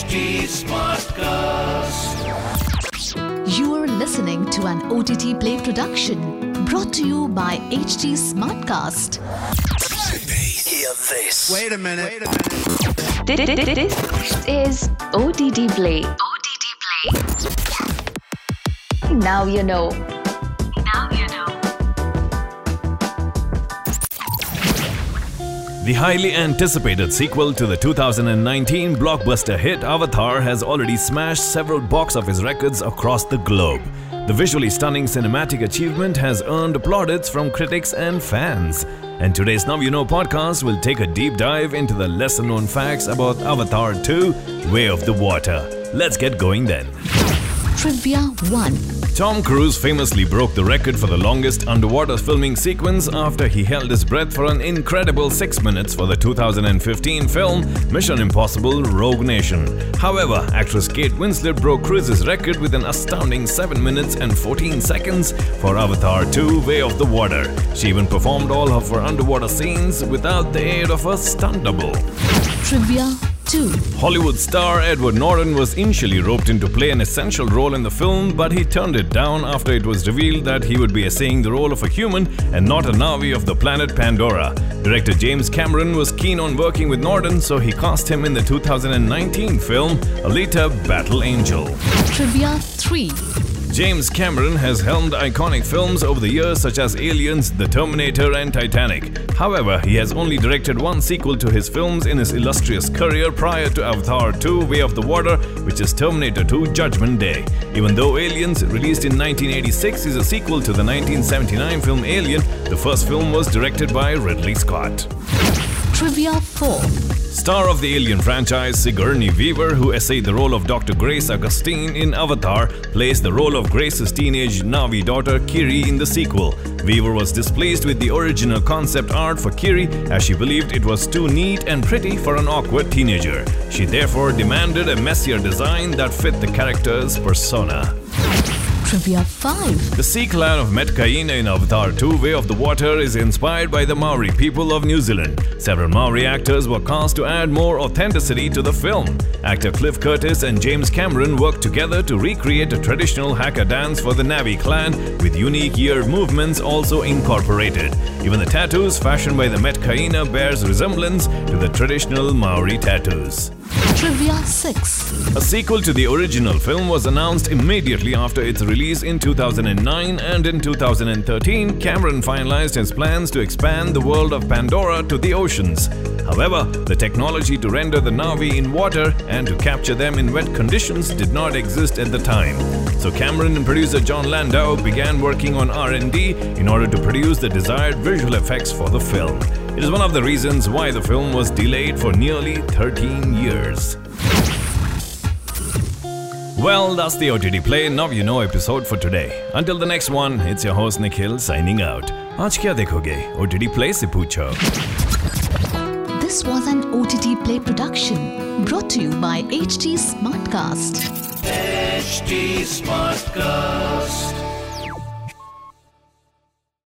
HT Smartcast. You are listening to an OTT Play production brought to you by HT Smartcast. Hear this. Wait a minute. This is OTT Play. OTT Play. Now you know. The highly anticipated sequel to the 2019 blockbuster hit Avatar has already smashed several box office records across the globe. The visually stunning cinematic achievement has earned plaudits from critics and fans. And today's Now You Know podcast will take a deep dive into the lesser known facts about Avatar 2 Way of the Water. Let's get going then. Trivia 1. Tom Cruise famously broke the record for the longest underwater filming sequence after he held his breath for an incredible 6 minutes for the 2015 film Mission Impossible Rogue Nation. However, actress Kate Winslet broke Cruise's record with an astounding 7 minutes and 14 seconds for Avatar 2 Way of the Water. She even performed all of her underwater scenes without the aid of a stunt double. Trivia 2. Hollywood star Edward Norton was initially roped in to play an essential role in the film, but he turned it down after it was revealed that he would be essaying the role of a human and not a Navi of the planet Pandora. Director James Cameron was keen on working with Norton, so he cast him in the 2019 film Alita Battle Angel. Trivia 3. James Cameron has helmed iconic films over the years such as Aliens, The Terminator, and Titanic. However, he has only directed one sequel to his films in his illustrious career prior to Avatar 2 Way of the Water, which is Terminator 2 Judgment Day. Even though Aliens, released in 1986, is a sequel to the 1979 film Alien, the first film was directed by Ridley Scott. Trivia 4. Star of the Alien franchise, Sigourney Weaver, who essayed the role of Dr. Grace Augustine in Avatar, plays the role of Grace's teenage Navi daughter Kiri in the sequel. Weaver was displeased with the original concept art for Kiri as she believed it was too neat and pretty for an awkward teenager. She therefore demanded a messier design that fit the character's persona. Trivia 5. The sea clan of Metkayina in Avatar 2 Way of the Water is inspired by the Maori people of New Zealand. Several Maori actors were cast to add more authenticity to the film. Actor Cliff Curtis and James Cameron worked together to recreate a traditional haka dance for the Navi clan with unique ear movements also incorporated. Even the tattoos fashioned by the Metkayina bears resemblance to the traditional Maori tattoos. Trivia 6. A sequel to the original film was announced immediately after its release in 2009, and in 2013, Cameron finalized his plans to expand the world of Pandora to the oceans. However, the technology to render the Navi in water and to capture them in wet conditions did not exist at the time. So Cameron and producer Jon Landau began working on R&D in order to produce the desired visual effects for the film. It is one of the reasons why the film was delayed for nearly 13 years. Well, that's the OTT Play Now You Know episode for today. Until the next one, it's your host Nikhil signing out. आज क्या देखोगे? OTT Play से पूछो. This was an OTT Play production brought to you by HT Smartcast. HT Smartcast.